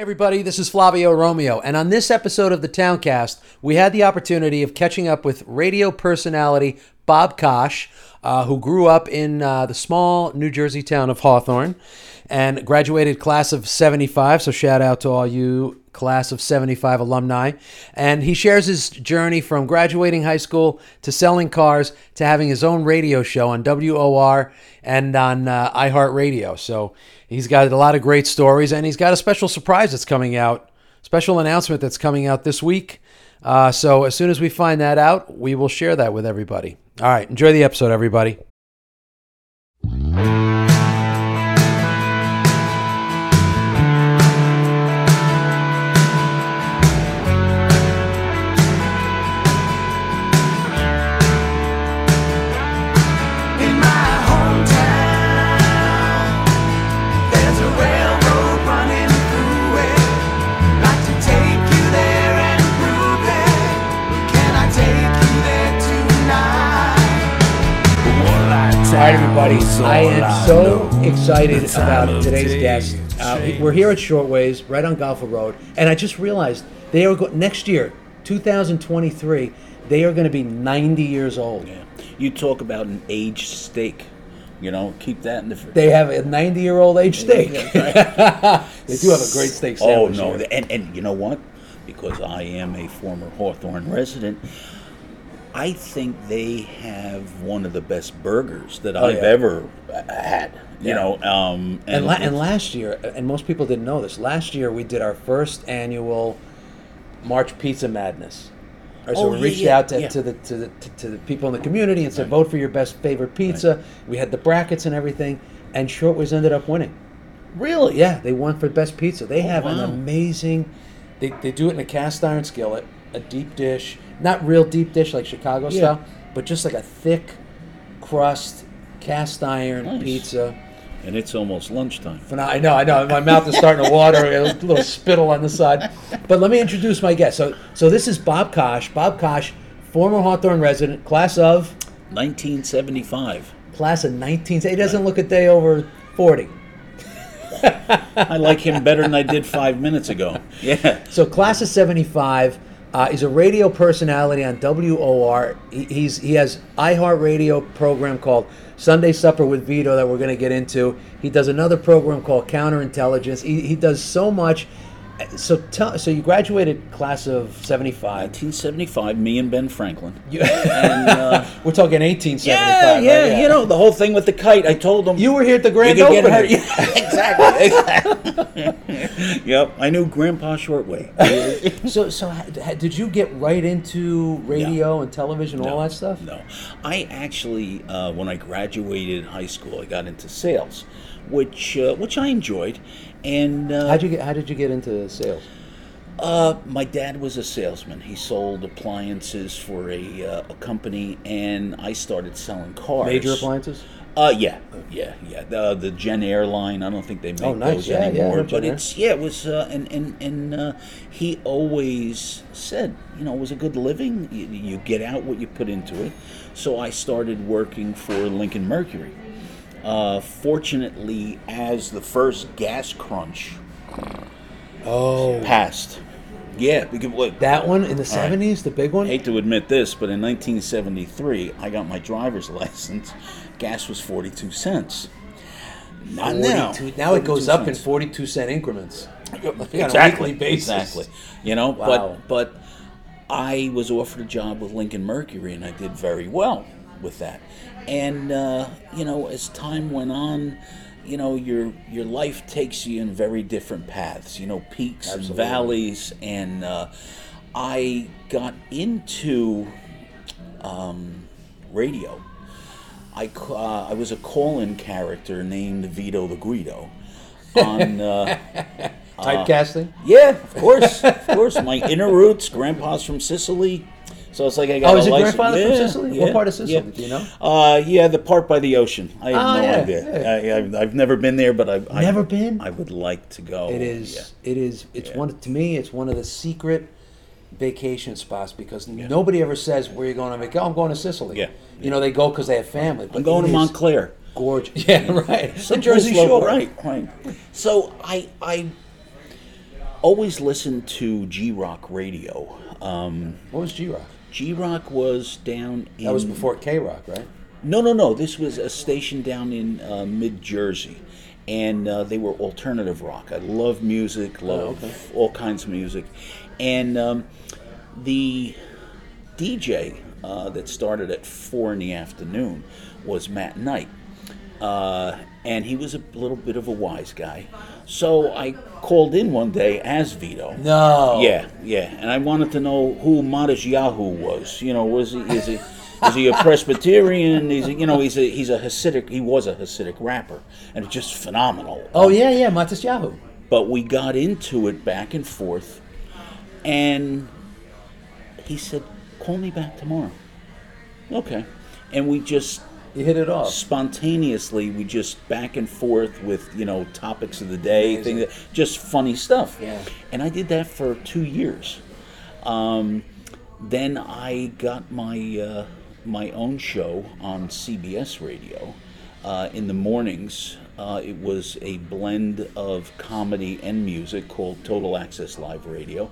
everybody, this is Flavio Romeo, and on this episode of the Towncast, we had the opportunity of catching up with radio personality Bob Kosch, uh, who grew up in uh, the small New Jersey town of Hawthorne and graduated class of 75. So, shout out to all you class of 75 alumni. And he shares his journey from graduating high school to selling cars to having his own radio show on WOR and on uh, iHeartRadio. So, he's got a lot of great stories and he's got a special surprise that's coming out, special announcement that's coming out this week. Uh, so, as soon as we find that out, we will share that with everybody. All right, enjoy the episode, everybody. So excited about today's guest. Uh, we're here at Shortways, right on Goffle Road, and I just realized they are go- next year, 2023. They are going to be 90 years old. Yeah. You talk about an aged steak. You know, keep that in the. fr- They have a 90 year old age steak. they do have a great steak sandwich. Oh no, here. and and you know what? Because I am a former Hawthorne resident, I think they have one of the best burgers that I've Oh, yeah. ever uh, had. You Yeah. know, um, And, la- and last year, and most people didn't know this. Last year, we did our first annual March Pizza Madness. Or so Oh, we yeah, reached yeah, out to, yeah. to the to the to, the people in the community and said, vote for your best favorite pizza. We had the brackets and everything, and Shortways ended up winning. really, Yeah, they won for best pizza. They Oh, have an amazing. They, they do it in a cast iron skillet, a deep dish, not real deep dish like Chicago Yeah. style, but just like a thick crust cast iron Nice. pizza. and it's almost lunchtime. Phenom- I know, I know. My mouth is starting to water. A little spittle on the side. But let me introduce my guest. So, so this is Bob Kosch. Bob Kosch, former Hawthorne resident, class of 1975. class of 19. He doesn't look a day over 40. I like him better than I did five minutes ago. Yeah. So, class of 75. Uh, he's a radio personality on WOR. He, he's he has iHeartRadio program called Sunday Supper with Vito that we're going to get into. He does another program called Counterintelligence. He, he does so much. So tell so you graduated class of 75. 1975, me and Ben Franklin. You- And, uh, We're talking 1875. yeah, right? yeah, you know, the whole thing with the kite. I told them You were here at the grand opening. yeah, exactly. exactly. yep, I knew Grandpa Shortway. So, so did you get right into radio and television, all that stuff? No, I actually, uh, when I graduated high school, I got into sales, which uh, which I enjoyed, and uh, How'd you get? How did you get into sales? uh, my dad was a salesman. He sold appliances for a, uh, a company, and I started selling cars. Major appliances. Uh, yeah, yeah, yeah. The the Jenn-Air line. I don't think they make Oh, nice. those Yeah, yeah, anymore. Gen but it's yeah, it was. Uh, and and and uh, he always said, you know, it was a good living. You, you get out what you put into it. So I started working for Lincoln Mercury. Uh, fortunately, as the first gas crunch Oh, passed, yeah, because what that one in the seventies, the big one. I hate to admit this, but in 1973, I got my driver's license. Gas was 42 cents. Not now. 42 Now it goes 42 up in forty-two cent increments. exactly. Exactly. You know, Wow. but but I was offered a job with Lincoln Mercury, and I did very well with that. And uh, you know, as time went on, you know, your your life takes you in very different paths. You know, peaks Absolutely. and valleys, and uh, I got into um, radio. I, uh, I was a call-in character named Vito the Guido on uh, Typecasting. yeah, of course, of course. My inner roots. Grandpa's from Sicily, so it's like I got. Oh, is a your license- grandfather from Sicily? Yeah, What part of Sicily, yeah. do you know? Uh, yeah, the part by the ocean. I have Oh, no yeah, idea. yeah. I, I've, I've never been there, but I've I, Never been? I would like to go. It is. Yeah. It is. It's Yeah. one to me. It's one of the secret vacation spots because nobody ever says where you're going vacation. Oh, I'm going to Sicily. Yeah. You know they go because they have family. I'm going to Montclair. Gorgeous. Yeah, right. The Jersey Shore. right? Right. So I I always listened to G Rock radio. Um, What was G Rock? G Rock was down in. That was before K Rock, right? No, no, no. This was a station down in uh, mid Jersey, and uh, they were alternative rock. I love music, love okay. all kinds of music, and um, the DJ uh, that started at four in the afternoon was Matt Knight, uh, and he was a little bit of a wise guy. So I called in one day as Vito. No. Yeah, yeah, and I wanted to know who Matisyahu was. You know, was he is he is he a Presbyterian? Is he, you know he's a he's a Hasidic. He was a Hasidic rapper, and it's just phenomenal. Oh yeah, yeah, Matisyahu. But we got into it back and forth, and he said, "Call me back tomorrow." Okay, and we just You hit it off. spontaneously we just back and forth with you know topics of the day things that, just funny stuff. Yeah. and i did that for two years. Um, then i got my uh, my own show on cbs radio. Uh, in the mornings uh, it was a blend of comedy and music called total access live radio.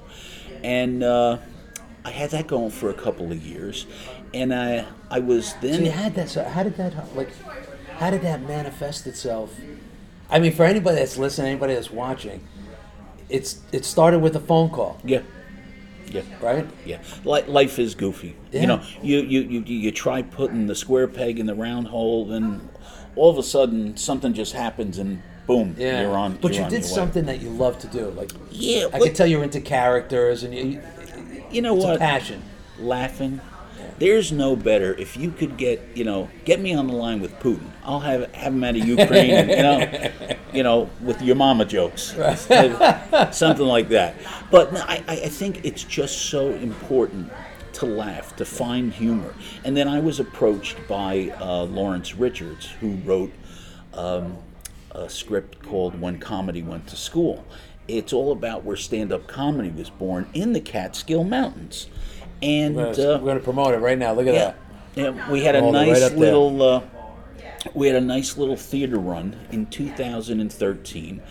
And uh, i had that going for a couple of years and i i was then So you had that. So how did that like? How did that manifest itself? I mean, for anybody that's listening, anybody that's watching, it's it started with a phone call, yeah yeah right? Yeah, Li- life is goofy. Yeah. You know, you, you, you, you try putting the square peg in the round hole, and all of a sudden something just happens and boom, Yeah. you're on. But you're you on did something that you love to do. Like Yeah, I what- could tell you're into characters and you, You know it's what? passion. Laughing. There's no better if you could get you know get me on the line with Putin. I'll have have him out of Ukraine, and, you know, you know, with your mama jokes, something like that. But no, I, I I think it's just so important to laugh, to find humor. And then I was approached by uh, Lawrence Richards, who wrote um, a script called When Comedy Went to School. It's all about where stand-up comedy was born in the Catskill Mountains, and We're uh, gonna, we're gonna promote it right now. Look at yeah, that. yeah, we had a it right nice little. Uh, we had a nice little theater run in 2013,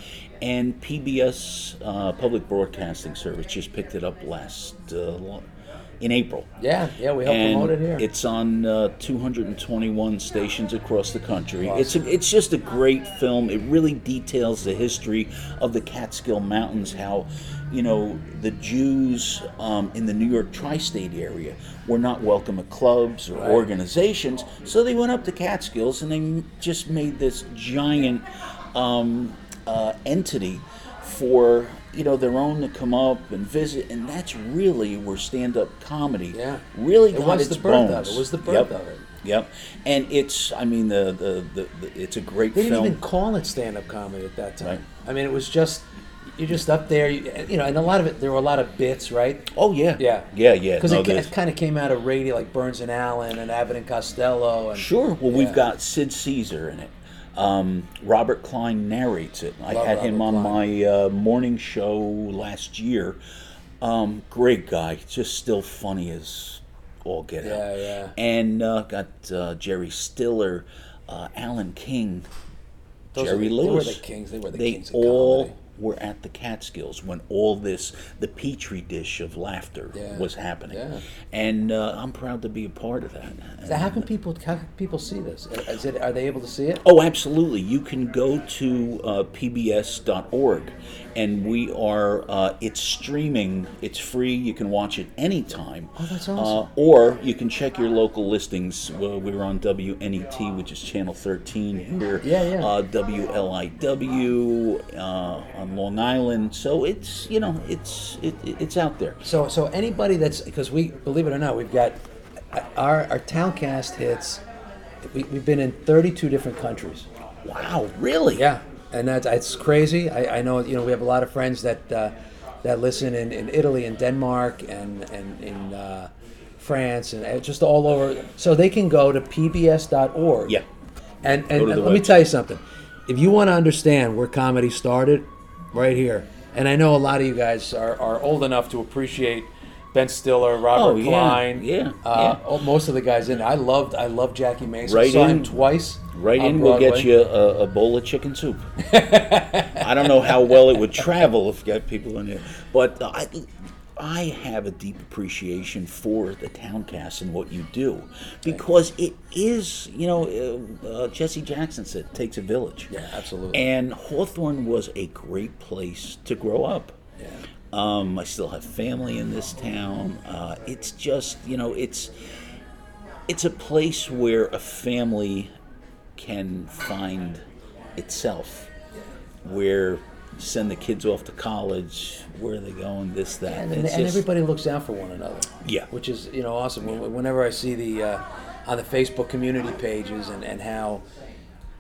and PBS uh, Public Broadcasting Service just picked it up last uh, in April. Yeah, yeah, we help And promote it here. It's on uh, 221 stations across the country. It's a, it's just a great film. It really details the history of the Catskill Mountains, how you know the Jews um, in the New York tri-state area were not welcome at clubs or Right. organizations, so they went up to Catskills and they just made this giant um, uh, entity for you know their own to come up and visit, and that's really where stand-up comedy Yeah. really It got was its the birth of it. It was the birth Yep. of it. Yep, and it's I mean the the, the, the it's a great film, They didn't film. even call it stand-up comedy at that time. Right. I mean, it was just you're just up there, you, you know, and a lot of it. There were a lot of bits, right? oh yeah, Yeah, yeah, yeah. Because no, it, there's- kind of came out of radio, like Burns and Allen and Abbott and Costello. And, Sure. Well, Yeah. we've got Sid Caesar in it. Um, Robert Klein narrates it. I Love had him on Klein. my uh, morning show last year. Um, great guy, just still funny as all get out. Yeah, yeah. And uh, got uh, Jerry Stiller, uh, Alan King, Those are Jerry the- they were the kings. They were the They kings of all comedy. Were at the Catskills when all this, the petri dish of laughter, Yeah. was happening. Yeah. And uh, I'm proud to be a part of that. So how can people? How can people see this? Is it? Are they able to see it? Oh, absolutely. You can go to uh, pbs.org, and we are. Uh, it's streaming. It's free. You can watch it anytime. Oh, that's Uh, awesome. or you can check your local listings. Well, we're on WNET, which is channel 13 here. Yeah, yeah. Uh, WLIW uh, on Long Island. So it's you know it's it, it's out there. So, so anybody that's because we believe it or not, we've got our our towncast hits. We, we've been in 32 different countries. Wow, really? Yeah, and that's it's crazy. I, I know you know we have a lot of friends that uh, that listen in, in Italy and Denmark and and in uh, France and uh, just all over. So they can go to pbs.org. Yeah. And and, and let me tell you something. If you want to understand where comedy started, right here. And I know a lot of you guys are, are old enough to appreciate Ben Stiller, Robert Oh, yeah, Klein. yeah, Uh, yeah. most of the guys in. it. I loved. I loved Jackie Mason. Right Saw in. him twice. Right in, we'll get you a, a bowl of chicken soup. I don't know how well it would travel if you got people in there, but I, I have a deep appreciation for the Towncast and what you do because it is, you know, uh, uh, Jesse Jackson said, it takes a village. Yeah, absolutely. And Hawthorne was a great place to grow up. Yeah. Um, I still have family in this town. Uh, it's just, you know, it's it's a place where a family can find itself. Where send the kids off to college, where are they going, this, that. and, and just- everybody looks out for one another. Yeah. which is you know awesome. When- Whenever I see the uh, on the Facebook community pages and, and how,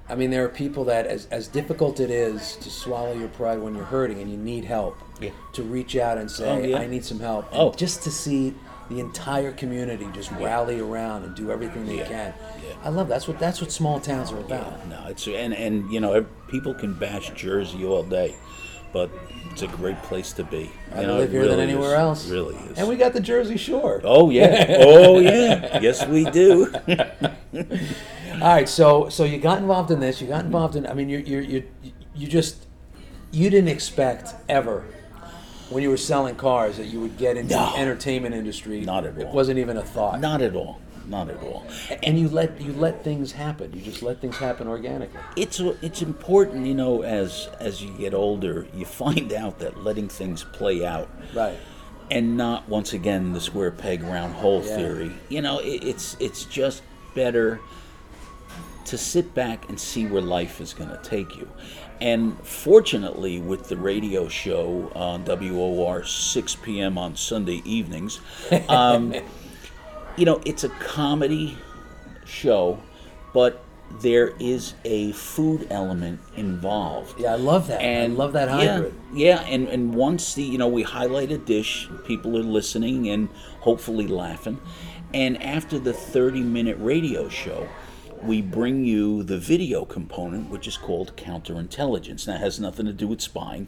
I mean, there are people that as as difficult it is to swallow your pride when you're hurting and you need help, Yeah. to reach out and say Oh, yeah. I need some help. Oh. And just to see the entire community just rally around and do everything they Yeah. can. Yeah. I love that's what that's what small towns are about. No, it's and and you know people can bash Jersey all day, but it's a great place to be. You know, live here than anywhere is. else. Really is. And we got the Jersey Shore. oh yeah, oh yeah, yes we do. All right, so so you got involved in this. You got involved in. I mean, you you you you just you didn't expect ever when you were selling cars that you would get into No. the entertainment industry. Not at all. It wasn't even a thought. Not at all. Not at all. and you let you let things happen. You just let things happen organically. It's it's important, you know, as as you get older, you find out that letting things play out, Right. and not once again the square peg round hole Yeah. theory. You know, it, it's it's just better to sit back and see where life is going to take you. And fortunately, with the radio show on WOR 6 p.m. on Sunday evenings, um, you know, it's a comedy show, but there is a food element involved. Yeah, I love that. And I love that yeah, hybrid. Yeah, and, and once the you know we highlight a dish, people are listening and hopefully laughing. And after the 30 minute radio show, we bring you the video component, which is called counterintelligence. That has nothing to do with spying,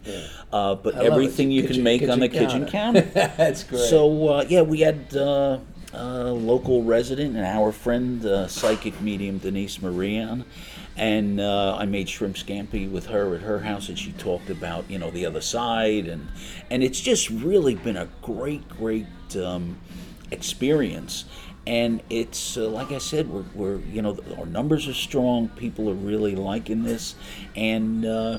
uh, but I everything you Kitchen- can make on the kitchen kitchen counter. That's great. So uh, yeah, we had uh, a local resident and our friend, uh, psychic medium Denise Marie on, and uh, I made shrimp scampi with her at her house, and she talked about you know the other side, and and it's just really been a great, great um, experience. And it's uh, like I said, we're, we're you know our numbers are strong. People are really liking this, and. Uh,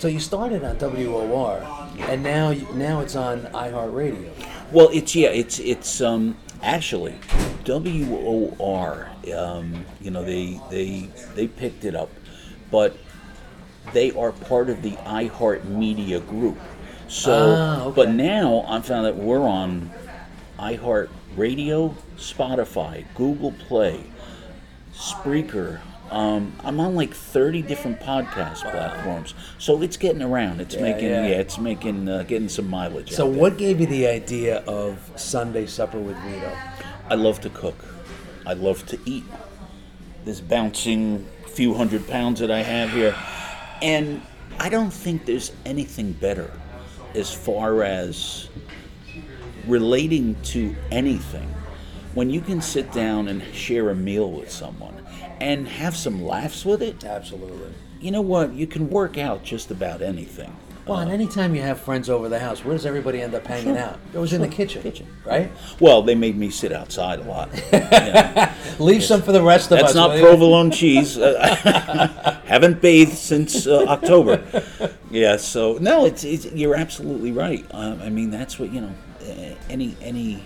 so you started on WOR, and now now it's on iHeartRadio. Well, it's yeah, it's it's um actually WOR. Um, you know they they they picked it up, but they are part of the iHeart Media Group. So, Ah, okay. but now I found that we're on iHeart Radio, Spotify, Google Play, Spreaker. Um, I'm on like 30 different podcast platforms, so it's getting around. It's Yeah, making yeah. yeah, it's making uh, getting some mileage. So out there. what gave you the idea of Sunday supper with Vito? I love to cook. I love to eat. This bouncing few hundred pounds that I have here. And I don't think there's anything better as far as relating to anything. When you can sit down and share a meal with someone and have some laughs with it, Absolutely. you know what? You can work out just about anything. Well, and anytime you have friends over the house, where does everybody end up hanging Sure. out? It was in the kitchen, Kitchen. right? Well, they made me sit outside a lot. Leave some for the rest of That's us. not will provolone cheese. Uh, haven't bathed since uh, October. Yeah, so no, it's, it's you're absolutely right. Um, I mean, that's what you know. uh, Any any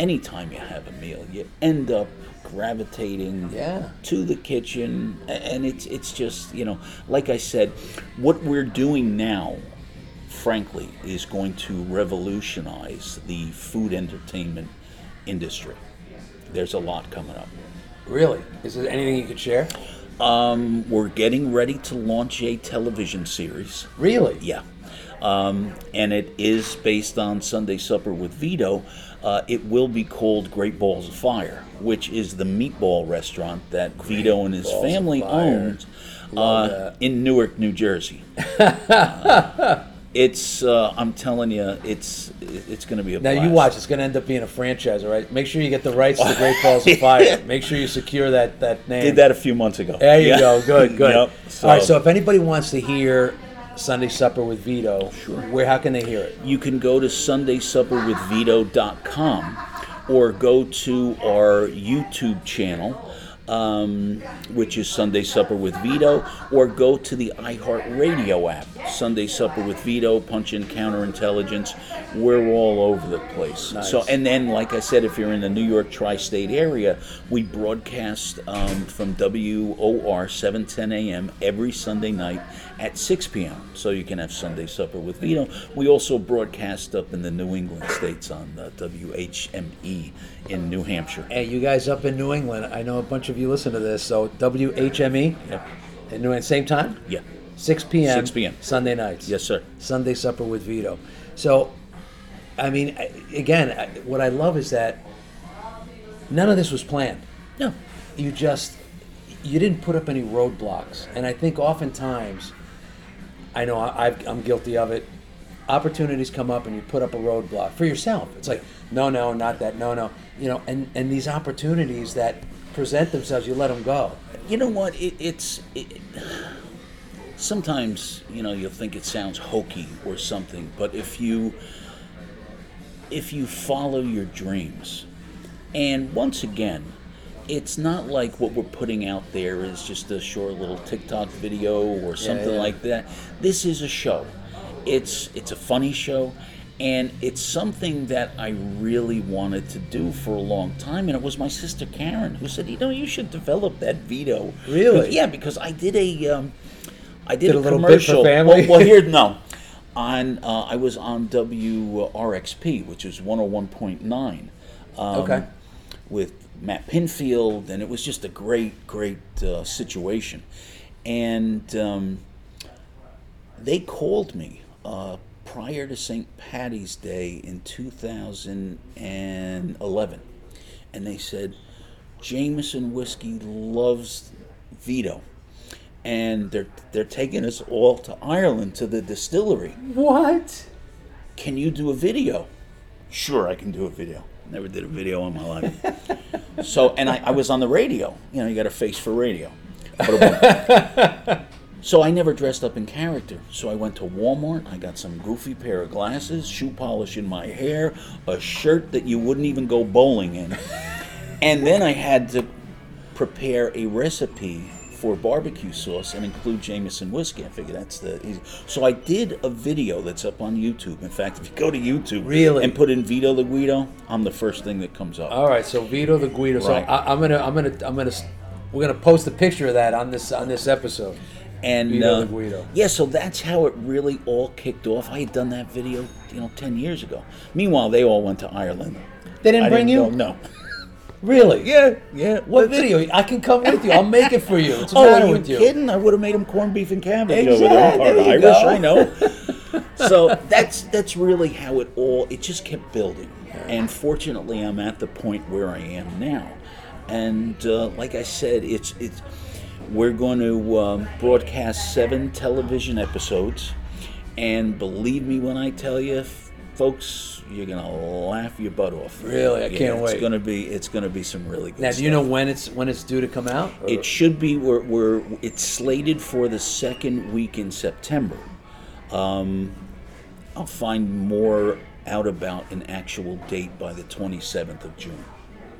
any time you have a meal, you end up gravitating Yeah. to the kitchen, and it's it's just you know, like I said, what we're doing now. Frankly, is going to revolutionize the food entertainment industry. There's a lot coming up. Really? Is there anything you could share? Um, we're getting ready to launch a television series. Really? Yeah. Um, and it is based on Sunday Supper with Vito. Uh, it will be called Great Balls of Fire, which is the meatball restaurant that Vito and his Balls family owns uh, in Newark, New Jersey. It's uh, I'm telling you, it's it's going to be a Now you watch. It's going to end up being a franchise, all right? Make sure you get the rights to Great Balls of Fire. Make sure you secure that that name. Did that a few months ago. There you Yeah. go. Good, good. Yep. All right. So if anybody wants to hear Sunday Supper with Vito, Sure. where how can they hear it? you can go to sundaysupperwithvito.com or go to our YouTube channel, um, which is Sunday Supper with Vito, or go to the iHeartRadio app, Sunday Supper with Vito, punch in counterintelligence. We're all over the place. So, and then, like I said, if you're in the New York tri-state area, we broadcast um, from WOR 710 a.m. every Sunday night at 6 p.m. So you can have Sunday Supper with Vito. We also broadcast up in the New England states on uh, WHME in New Hampshire. Hey, you guys up in New England, I know a bunch of you listen to this. So WHME, Yep. in New England, same time, Yeah. 6 p.m. 6 p.m. Sunday nights. Yes, sir. Sunday supper with Vito. So, I mean, again, what I love is that none of this was planned. No. You just you didn't put up any roadblocks, and I think oftentimes, I know I, I've, I'm guilty of it. Opportunities come up, and you put up a roadblock for yourself. It's like, no, no, not that, no, no, you know, and and these opportunities that present themselves, you let them go. You know what? It, it's it, sometimes you know you'll think it sounds hokey or something, but if you if you follow your dreams, and once again, it's not like what we're putting out there is just a short little TikTok video or something yeah. like that. This is a show. It's it's a funny show. And it's something that I really wanted to do for a long time, and it was my sister Karen who said, "You know, you should develop that Vito." Really? Yeah, because I did a, um, I did, Did a, a little bit for commercial. family? Well, well, here no, on uh, I was on WRXP, which is one hundred one point nine. Um, Okay. With Matt Pinfield, and it was just a great, great uh, situation, and um, they called me uh, prior to St. Patty's Day in 2011, and they said Jameson whiskey loves Vito, and they're they're taking us all to Ireland to the distillery. What? Can you do a video? Sure, I can do a video. Never did a video in my life. so, and I, I was on the radio. You know, you got a face for radio. so I never dressed up in character. So I went to Walmart. I got some goofy pair of glasses, shoe polish in my hair, a shirt that you wouldn't even go bowling in, and then I had to prepare a recipe for barbecue sauce and include Jameson whiskey. I figure that's the easy. So I did a video that's up on YouTube. In fact, if you go to YouTube Really? and put in Vito the Guido, I'm the first thing that comes up. All right, so Vito the Guido. So Right. I, I'm gonna, I'm gonna, I'm gonna, we're gonna post a picture of that on this on this episode. and Vito uh, the Guido. yeah, so that's how it really all kicked off. I had done that video, you know, ten years ago. Meanwhile, they all went to Ireland. They didn't I bring you? go, no. Really? Yeah, yeah. What video? I can come with you. I'll make it for you. What's the Oh, matter are you with you? kidding? I would have made him corned beef and cabbage Exactly, over there. I'm part there you Irish, go. I know. so that's that's really how it all. It just kept building, and fortunately, I'm at the point where I am now. And uh, like I said, it's it's we're going to um, broadcast seven television episodes, and believe me when I tell you, f- folks, you're gonna laugh your butt off. Really? I Yeah, can't wait. It's gonna be it's gonna be some really good. Now, do you know when it's when it's due to come out? Or- It should be. We're, we're it's slated for the second week in September. Um, I'll find more out about an actual date by the 27th of June.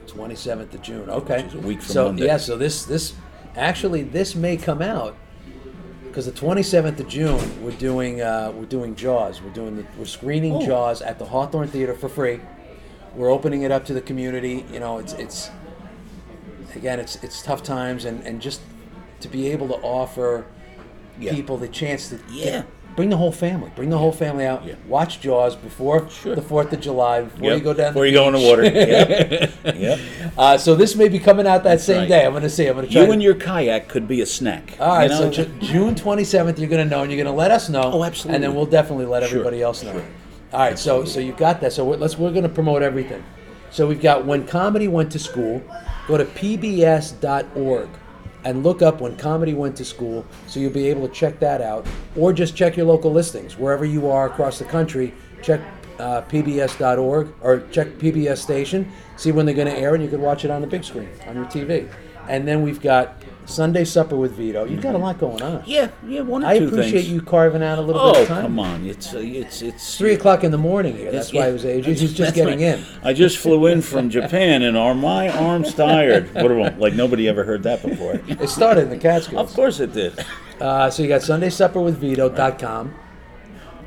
27th of June. Okay. is a week from so Monday. yeah, so this this actually this may come out because the 27th of June we're doing uh, we're doing Jaws. We're doing the, we're screening Oh. Jaws at the Hawthorne Theater for free. We're opening it up to the community. You know, it's it's again it's it's tough times and and just to be able to offer Yeah. people the chance to Yeah. Bring the whole family, bring the whole family out, Yeah. watch Jaws before Sure. the Fourth of July, before you go down Before you go in the water. yep. yep. Uh, so this may be coming out that same right. day. I'm going to see. I'm going to try. You to- and your kayak could be a snack. all right. you So know? Ju- June 27th, you're going to know, and you're going to let us know. Oh, absolutely. And then we'll definitely let Sure, everybody else know. sure. All right. So so you got that. So we're, let's we're going to promote everything. So we've got when comedy went to school. Go to pbs.org. and look up when comedy went to school so you'll be able to check that out. Or just check your local listings. Wherever you are across the country check uh, pbs.org or check pbs station see when they're going to air and you can watch it on the big screen on your tv and then we've got sunday supper with vito you've got a lot going on Yeah, yeah, one or i two appreciate things. you carving out a little bit Oh of time come on! It's uh, it's it's three o'clock in the morning here that's why I was age he's just getting in I just flew in from Japan, and are my arms tired? What about, like nobody ever heard that before? it started in the catskills Of course it did. Uh, so you got Sunday Supper with Vito.com.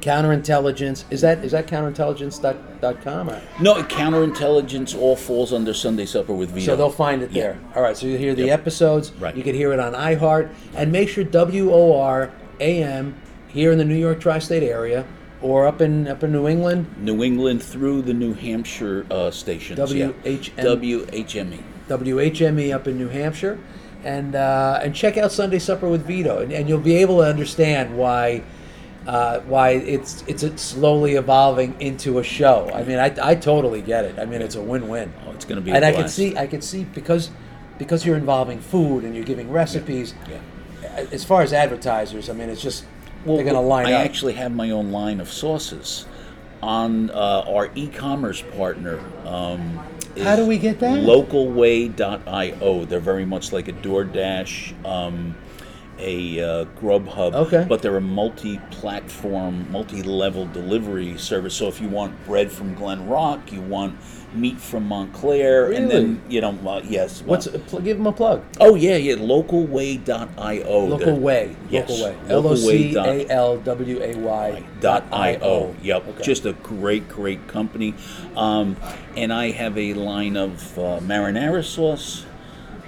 Counterintelligence. Is that is that counterintelligence.com? Or? No, counterintelligence all falls under Sunday Supper with Vito. So they'll find it there. All right, so you hear the Yep. episodes. Right. You can hear it on iHeart. And make sure WOR AM here in the New York tri state area or up in up in New England, New England through the New Hampshire uh, stations. yeah. WHM. WHME. WHME E up in New Hampshire, and uh, and check out Sunday Supper with Vito, and, and you'll be able to understand why uh, why it's it's slowly evolving into a show. I mean, I, I totally get it. I mean, it's a win-win. Oh, it's going to be. and I can see I can see because because you're involving food and you're giving recipes. Yeah. As far as advertisers, I mean, it's just Well, they're going to line I up. I actually have my own line of sauces on uh, our e-commerce partner. Um, How do we get that? Localway.io. They're very much like a DoorDash, um, a uh, Grubhub. Okay. But they're a multi-platform, multi-level delivery service. So if you want bread from Glen Rock, you want meat from Montclair, and then you know, uh, yes. well- What's pl- give them a plug? Oh yeah, yeah. Localway.io. Local way. Yes. Local way. L O C Localway A L W A Y dot io. Yep, Okay. just a great, great company. Um, and I have a line of uh, marinara sauce,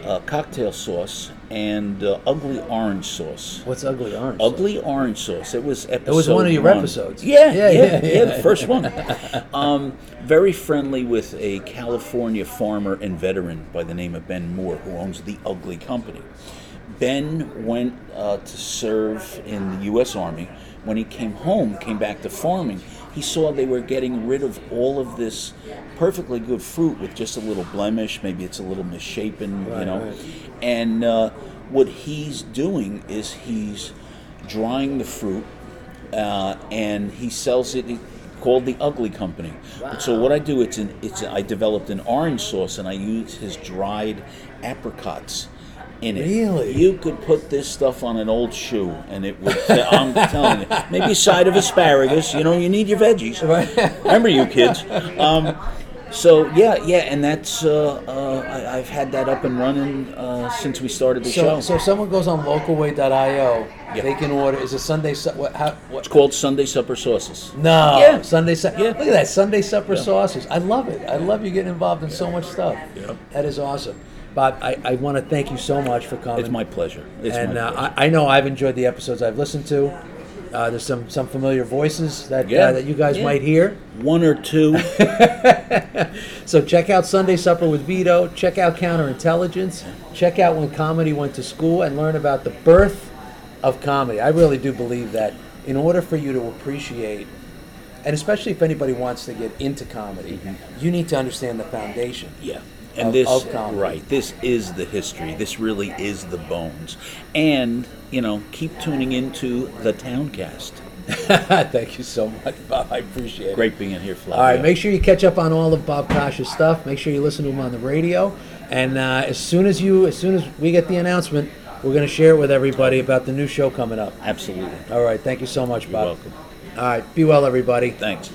uh, cocktail sauce, and uh, ugly orange sauce. What's ugly orange? Ugly orange sauce. It was episode. was one of your one. episodes. Yeah, Yeah, yeah, yeah, yeah. yeah. the first one. um, very friendly with a California farmer and veteran by the name of Ben Moore, who owns the Ugly Company. Ben went uh, to serve in the U.S. Army. When he came home, came back to farming, he saw they were getting rid of all of this perfectly good fruit with just a little blemish. Maybe it's a little misshapen, you know. right. And uh, what he's doing is he's drying the fruit uh, and he sells it called the Ugly Company. So what I do it's an it's I developed an orange sauce and I use his dried apricots in it. Really? You could put this stuff on an old shoe and it would. I'm telling you, maybe a side of asparagus. You know, you need your veggies. Remember, you kids. Um, so yeah, yeah, and that's uh, uh, I, I've had that up and running uh, since we started the So, show. so someone goes on localway.io, Yeah. they can order. Is it Sunday? Su- what? How? What? it's called Sunday Supper Sauces. No. Yeah. Sunday. Su- Yeah. Look at that Sunday supper sauces. I love it. I love you getting involved in so much stuff. Yep. That is awesome. Bob, I, I want to thank you so much for coming. It's my pleasure. It's and my uh, pleasure. I, I know I've enjoyed the episodes I've listened to. Uh, there's some some familiar voices that Yeah. uh, that you guys Yeah. might hear. One or two. So check out Sunday Supper with Vito. Check out Counterintelligence. Check out when comedy went to school and learn about the birth of comedy. I really do believe that in order for you to appreciate, and especially if anybody wants to get into comedy, you need to understand the foundation. Yeah. And Of- this, of comedy. right, this is the history. This really is the bones. And, you know, keep tuning into the Towncast. Thank you so much, Bob. I appreciate it. Great being in here, Flavio. All right, make sure you catch up on all of Bob Kosch's stuff. Make sure you listen to him on the radio. And uh, as soon as you, as soon as we get the announcement, we're going to share it with everybody about the new show coming up. Absolutely. All right, thank you so much, Bob. You're welcome. All right, be well, everybody. Thanks.